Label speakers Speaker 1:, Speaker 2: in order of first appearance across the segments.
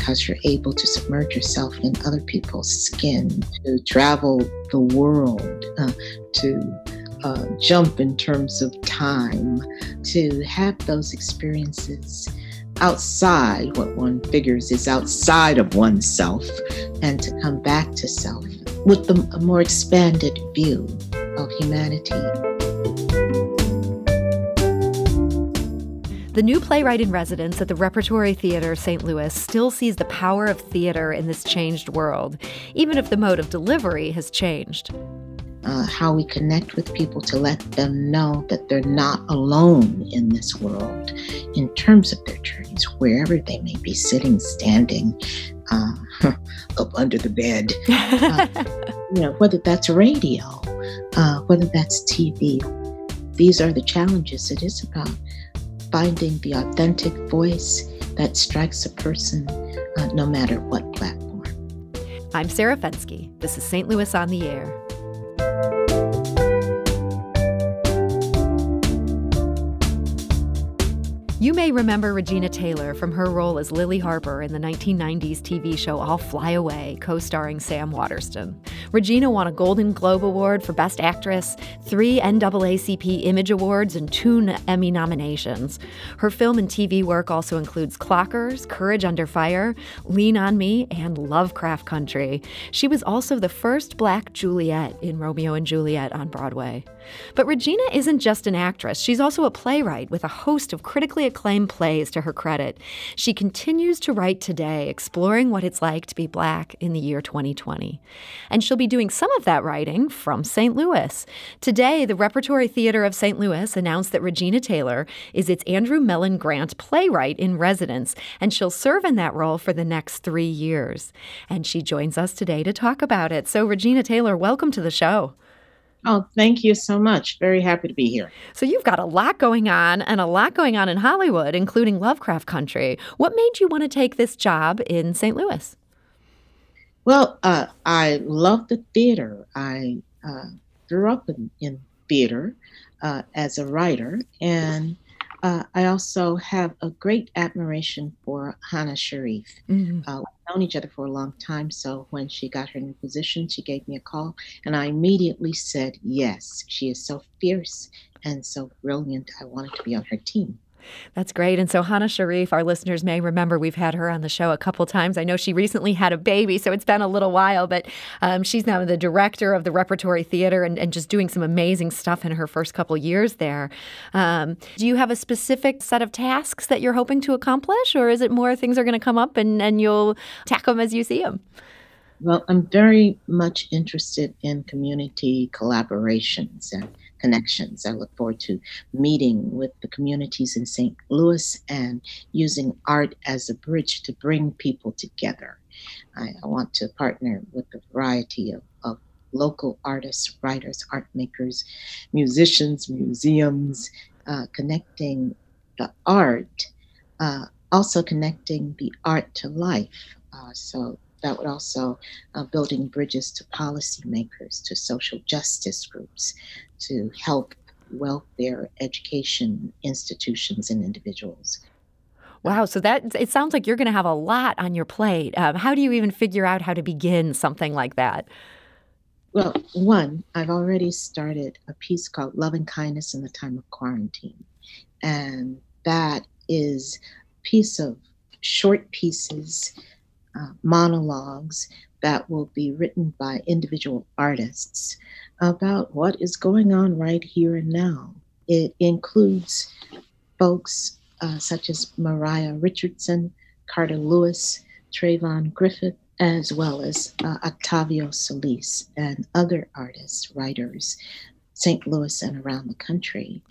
Speaker 1: because you're able to submerge yourself in other people's skin, to travel the world, uh, to uh, jump in terms of time, to have those experiences outside what one figures is outside of oneself, and to come back to self with a more expanded view of humanity.
Speaker 2: The new playwright in residence at the Repertory Theater St. Louis still sees the power of theater in this changed world, even if the mode of delivery has changed.
Speaker 1: Uh, how we connect with people to let them know that they're not alone in this world in terms of their journeys, wherever they may be sitting, standing, uh, up under the bed, uh, you know, whether that's radio, uh, whether that's TV. These are the challenges. It is about finding the authentic voice that strikes a person uh, no matter what platform.
Speaker 2: I'm Sarah Fenske. This is St. Louis on the Air. You may remember Regina Taylor from her role as Lily Harper in the 1990s TV show I'll Fly Away, co starring Sam Waterston. Regina won a Golden Globe Award for Best Actress, three NAACP Image Awards, and two Emmy nominations. Her film and TV work also includes Clockers, Courage Under Fire, Lean on Me, and Lovecraft Country. She was also the first black Juliet in Romeo and Juliet on Broadway. But Regina isn't just an actress, she's also a playwright with a host of critically acclaimed plays to her credit. She continues to write today, exploring what it's like to be black in the year 2020. And she'll be doing some of that writing from St. Louis. Today, the Repertory Theater of St. Louis announced that Regina Taylor is its Andrew Mellon Grant playwright in residence, and she'll serve in that role for the next three years. And she joins us today to talk about it. So, Regina Taylor, welcome to the show.
Speaker 1: Oh, thank you so much. Very happy to be here.
Speaker 2: So, you've got a lot going on and a lot going on in Hollywood, including Lovecraft Country. What made you want to take this job in St. Louis?
Speaker 1: Well, uh, I love the theater. I uh, grew up in, in theater uh, as a writer, and uh, I also have a great admiration for Hana Sharif. Mm-hmm. Uh, we've known each other for a long time, so when she got her new position, she gave me a call, and I immediately said yes. She is so fierce and so brilliant. I wanted to be on her team.
Speaker 2: That's great. And so Hana Sharif, our listeners may remember we've had her on the show a couple times. I know she recently had a baby, so it's been a little while, but um, she's now the director of the Repertory Theater and, and, just doing some amazing stuff in her first couple years there. Um, do you have a specific set of tasks that you're hoping to accomplish, or is it more things are going to come up and, and you'll tackle them as you see them?
Speaker 1: Well, I'm very much interested in community collaborations and connections. I look forward to meeting with the communities in St. Louis and using art as a bridge to bring people together. I, I want to partner with a variety of, of local artists, writers, art makers, musicians, museums, uh, connecting the art, uh, also connecting the art to life. Uh, so that would also uh, building bridges to policymakers, to social justice groups, to help welfare education institutions and individuals.
Speaker 2: Wow, so that it sounds like you're going to have a lot on your plate. Um, how do you even figure out how to begin something like that?
Speaker 1: Well, one, I've already started a piece called Love and Kindness in the Time of Quarantine. And that is a piece of short pieces uh, monologues that will be written by individual artists about what is going on right here and now. It includes folks uh, such as Mariah Richardson, Carter Lewis, Trayvon Griffith, as well as uh, Octavio Solis and other artists, writers, St. Louis and around the country,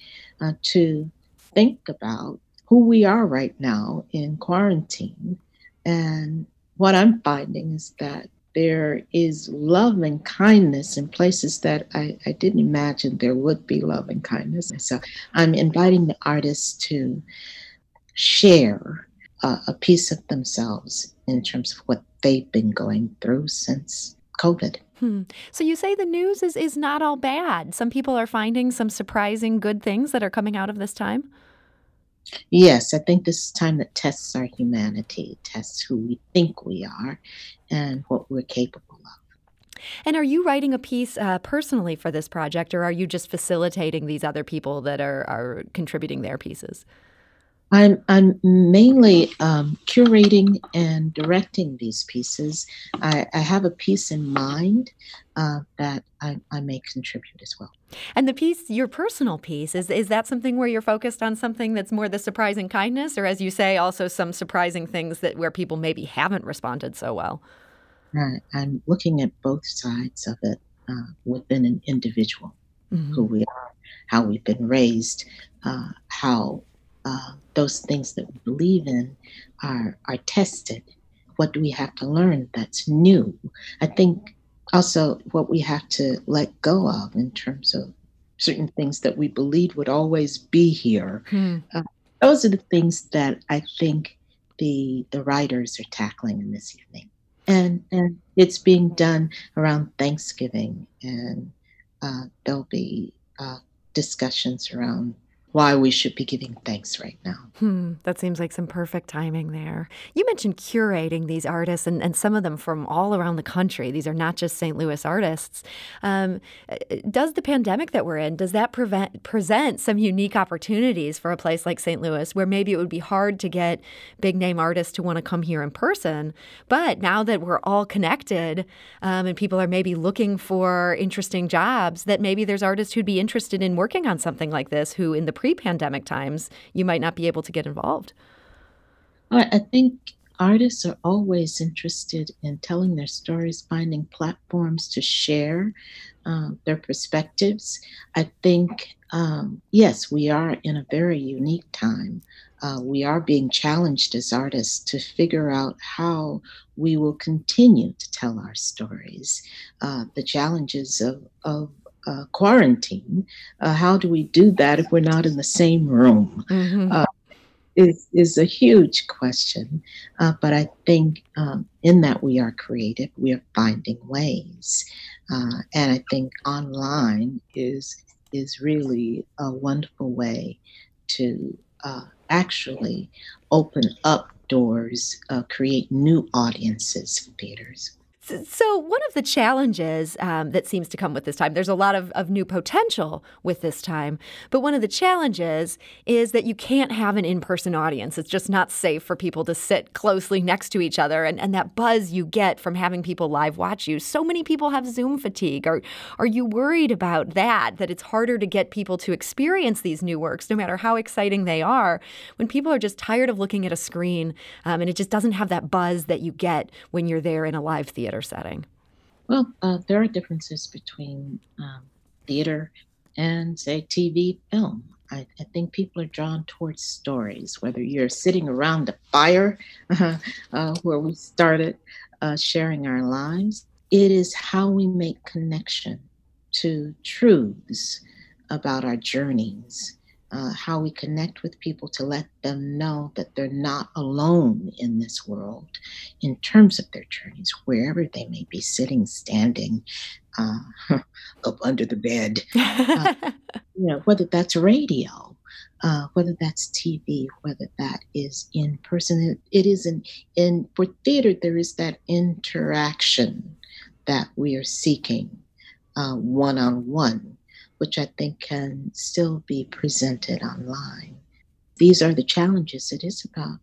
Speaker 1: uh, to think about who we are right now in quarantine and what I'm finding is that there is love and kindness in places that I, I didn't imagine there would be love and kindness. So I'm inviting the artists to share uh, a piece of themselves in terms of what they've been going through since COVID.
Speaker 2: Hmm. So you say the news is, is not all bad. Some people are finding some surprising good things that are coming out of this time?
Speaker 1: Yes, I think this is time that tests our humanity, tests who we think we are and what we're capable of.
Speaker 2: And are you writing a piece uh, personally for this project, or are you just facilitating these other people that are, are contributing their pieces?
Speaker 1: I'm, I'm mainly um, curating and directing these pieces. I, I, have a piece in mind uh, that I, I, may contribute as well.
Speaker 2: And the piece, your personal piece, is, is that something where you're focused on something that's more the surprising kindness, or as you say, also some surprising things that where people maybe haven't responded so well?
Speaker 1: Uh, I'm looking at both sides of it uh, within an individual, mm-hmm. who we are, how we've been raised, uh, how uh, those things that we believe in are are tested. What do we have to learn that's new? I think also what we have to let go of in terms of certain things that we believed would always be here. Hmm. Uh, those are the things that I think the the writers are tackling in this evening, and and it's being done around Thanksgiving, and uh, there'll be uh, discussions around why we should be giving thanks right now.
Speaker 2: Hmm, that seems like some perfect timing there. You mentioned curating these artists and, and some of them from all around the country. These are not just St. Louis artists. Um, does the pandemic that we're in, does that prevent, present some unique opportunities for a place like St. Louis where maybe it would be hard to get big name artists to want to come here in person? But now that we're all connected um, and people are maybe looking for interesting jobs, that maybe there's artists who'd be interested in working on something like this who in the pre pandemic times, you might not be able to get involved?
Speaker 1: I think artists are always interested in telling their stories, finding platforms to share um, their perspectives. I think, um, yes, we are in a very unique time. Uh, we are being challenged as artists to figure out how we will continue to tell our stories. Uh, the challenges of, of uh, quarantine. Uh, how do we do that if we're not in the same room? Mm-hmm. Uh, is is a huge question, uh, but I think um, in that we are creative, we are finding ways, uh, and I think online is is really a wonderful way to uh, actually open up doors, create new audiences for theaters.
Speaker 2: So, one of the challenges um, that seems to come with this time, there's a lot of, of new potential with this time, but one of the challenges is that you can't have an in person audience. It's just not safe for people to sit closely next to each other. And, and that buzz you get from having people live watch you. So many people have Zoom fatigue. Are, are you worried about that? That it's harder to get people to experience these new works, no matter how exciting they are, when people are just tired of looking at a screen um, and it just doesn't have that buzz that you get when you're there in a live theater? Theater setting?
Speaker 1: Well, uh, there are differences between um, theater and, say, TV film. I, I, think people are drawn towards stories, whether you're sitting around a fire uh, uh, where we started uh, sharing our lives. It is how we make connection to truths about our journeys uh, how we connect with people to let them know that they're not alone in this world in terms of their journeys, wherever they may be sitting, standing, uh, up under the bed. Uh, you know, whether that's radio, uh, whether that's TV, whether that is in person. It, it is in, in for theater. There is that interaction that we are seeking one on one which I think can still be presented online. These are the challenges. It is about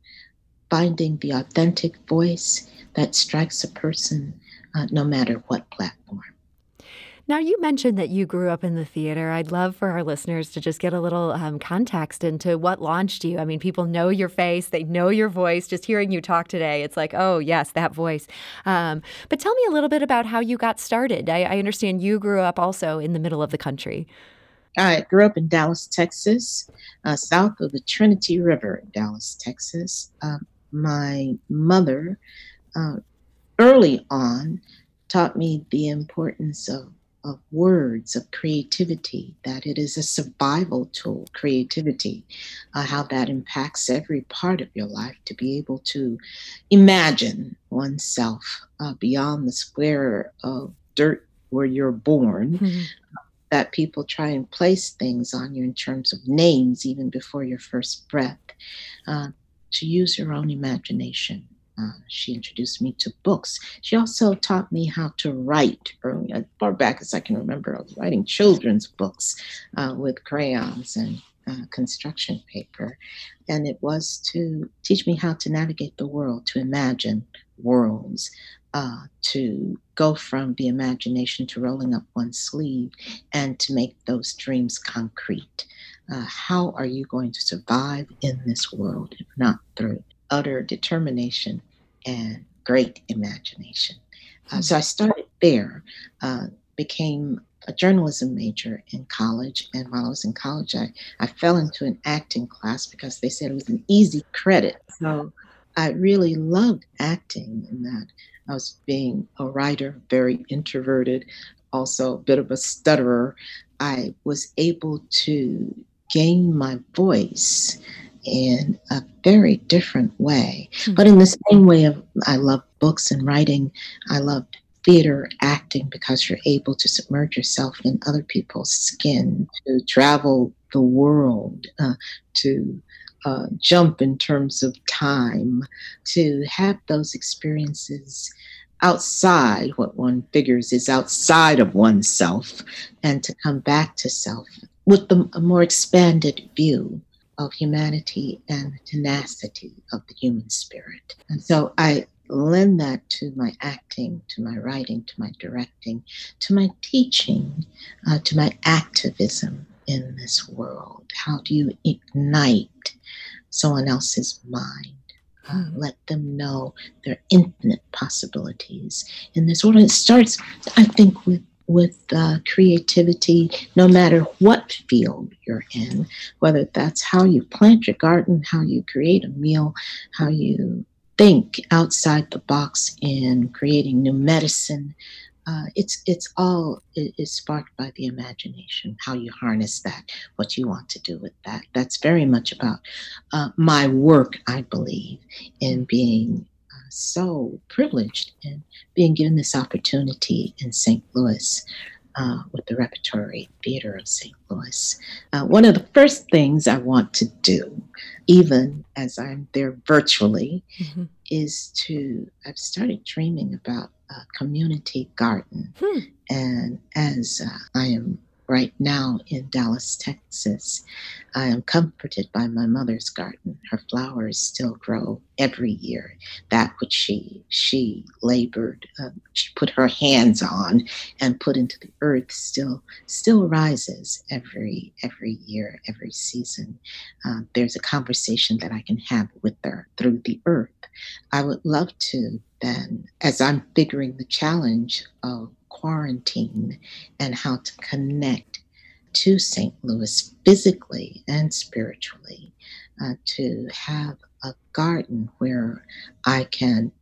Speaker 1: finding the authentic voice that strikes a person uh, no matter what platform.
Speaker 2: Now, you mentioned that you grew up in the theater. I'd love for our listeners to just get a little um, context into what launched you. I mean, people know your face, they know your voice. Just hearing you talk today, it's like, oh, yes, that voice. Um, but tell me a little bit about how you got started. I, I understand you grew up also in the middle of the country.
Speaker 1: I grew up in Dallas, Texas, uh, south of the Trinity River in Dallas, Texas. Uh, my mother, uh, early on, taught me the importance of of words, of creativity, that it is a survival tool, creativity, uh, how that impacts every part of your life to be able to imagine oneself uh, beyond the square of dirt where you're born. Mm-hmm. that people try and place things on you in terms of names even before your first breath, uh, to use your own imagination. Uh, she introduced me to books. She also taught me how to write. Early, as far back as I can remember, I was writing children's books uh, with crayons and uh, construction paper. And it was to teach me how to navigate the world, to imagine worlds, uh, to go from the imagination to rolling up one sleeve and to make those dreams concrete. Uh, how are you going to survive in this world if not through utter determination and great imagination? Uh, so I started there, uh, became a journalism major in college. And while I was in college, I, I fell into an acting class because they said it was an easy credit. So I really loved acting in that I was being a writer, very introverted, also a bit of a stutterer. I was able to gain my voice in a very different way. Mm-hmm. But in the same way of I love books and writing, I loved theater acting because you're able to submerge yourself in other people's skin, to travel the world, uh, to uh, jump in terms of time, to have those experiences outside what one figures is outside of oneself, and to come back to self with the, a more expanded view of humanity and the tenacity of the human spirit. And so I lend that to my acting, to my writing, to my directing, to my teaching, uh, to my activism in this world. How do you ignite someone else's mind? Uh, hmm. let them know their infinite possibilities in this world. It starts, I think, with with uh, creativity, no matter what field you're in, whether that's how you plant your garden, how you create a meal, how you think outside the box in creating new medicine. Uh, it's it's all is sparked by the imagination. How you harness that, what you want to do with that. That's very much about uh, my work. I believe in being so privileged in being given this opportunity in St. Louis uh, with the Repertory Theater of St. Louis. Uh, one of the first things I want to do, even as I'm there virtually, mm-hmm. is to, I've started dreaming about a community garden. Hmm. And as uh, I am right now in Dallas, Texas. I am comforted by my mother's garden. Her flowers still grow every year. That which she she labored, uh, she put her hands on and put into the earth still still rises every every year, every season. Uh, there's a conversation that I can have with her through the earth. I would love to then, as I'm figuring the challenge of quarantine and how to connect to St. Louis physically and spiritually, uh, to have a garden where I can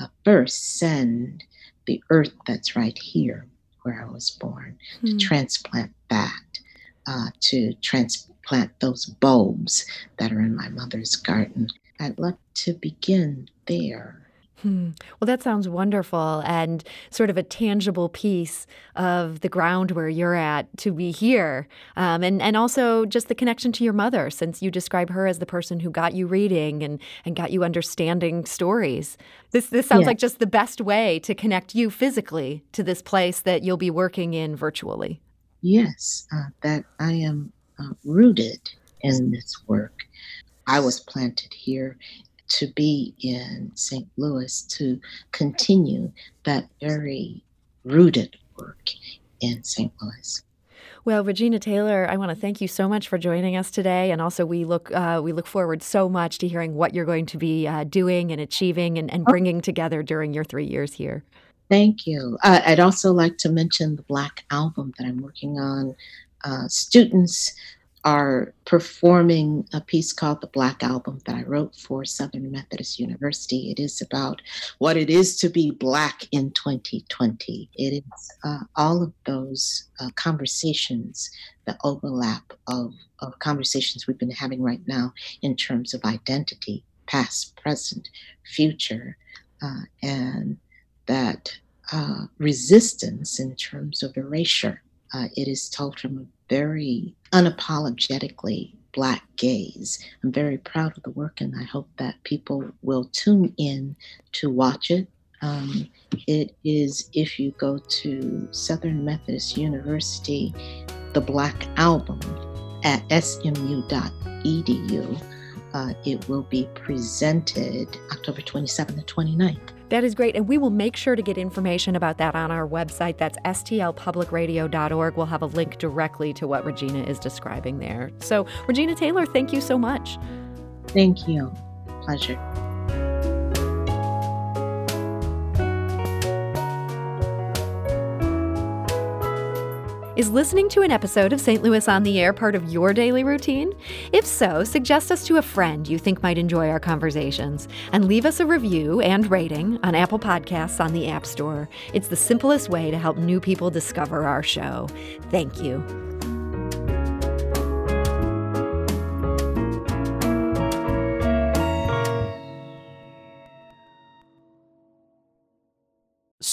Speaker 1: uh, first send the earth that's right here where I was born, mm. to hmm. transplant that, uh, to transplant those bulbs that are in my mother's garden. I'd love to begin there
Speaker 2: Hmm. Well, that sounds wonderful and sort of a tangible piece of the ground where you're at to be here. Um, and, and also just the connection to your mother, since you describe her as the person who got you reading and, and got you understanding stories. This, this sounds like just the best way to connect you physically to this place that you'll be working in virtually.
Speaker 1: Yes, uh, that I am uh, rooted in this work. I was planted here to be in St. Louis to continue that very rooted work in St. Louis.
Speaker 2: Well, Regina Taylor, I want to thank you so much for joining us today, and also we look uh, we look forward so much to hearing what you're going to be uh, doing and achieving and, and bringing together during your three years here.
Speaker 1: Thank you. Uh, I'd also like to mention the Black album that I'm working on. Uh, students are performing a piece called The Black Album that I wrote for Southern Methodist University. It is about what it is to be Black in 2020. It is uh, all of those uh, conversations, the overlap of, of conversations we've been having right now in terms of identity, past, present, future, uh, and that uh, resistance in terms of erasure Uh, it is told from a very unapologetically Black gaze. I'm very proud of the work, and I hope that people will tune in to watch it. Um, it is, if you go to Southern Methodist University, the Black Album at smu.edu. Uh, it will be presented October 27th and 29th.
Speaker 2: That is great. And we will make sure to get information about that on our website. That's stlpublicradio.org. We'll have a link directly to what Regina is describing there. So, Regina Taylor, thank you so much.
Speaker 1: Thank you. Pleasure.
Speaker 2: Is listening to an episode of St. Louis on the Air part of your daily routine? If so, suggest us to a friend you think might enjoy our conversations and leave us a review and rating on Apple Podcasts on the App Store. It's the simplest way to help new people discover our show. Thank you.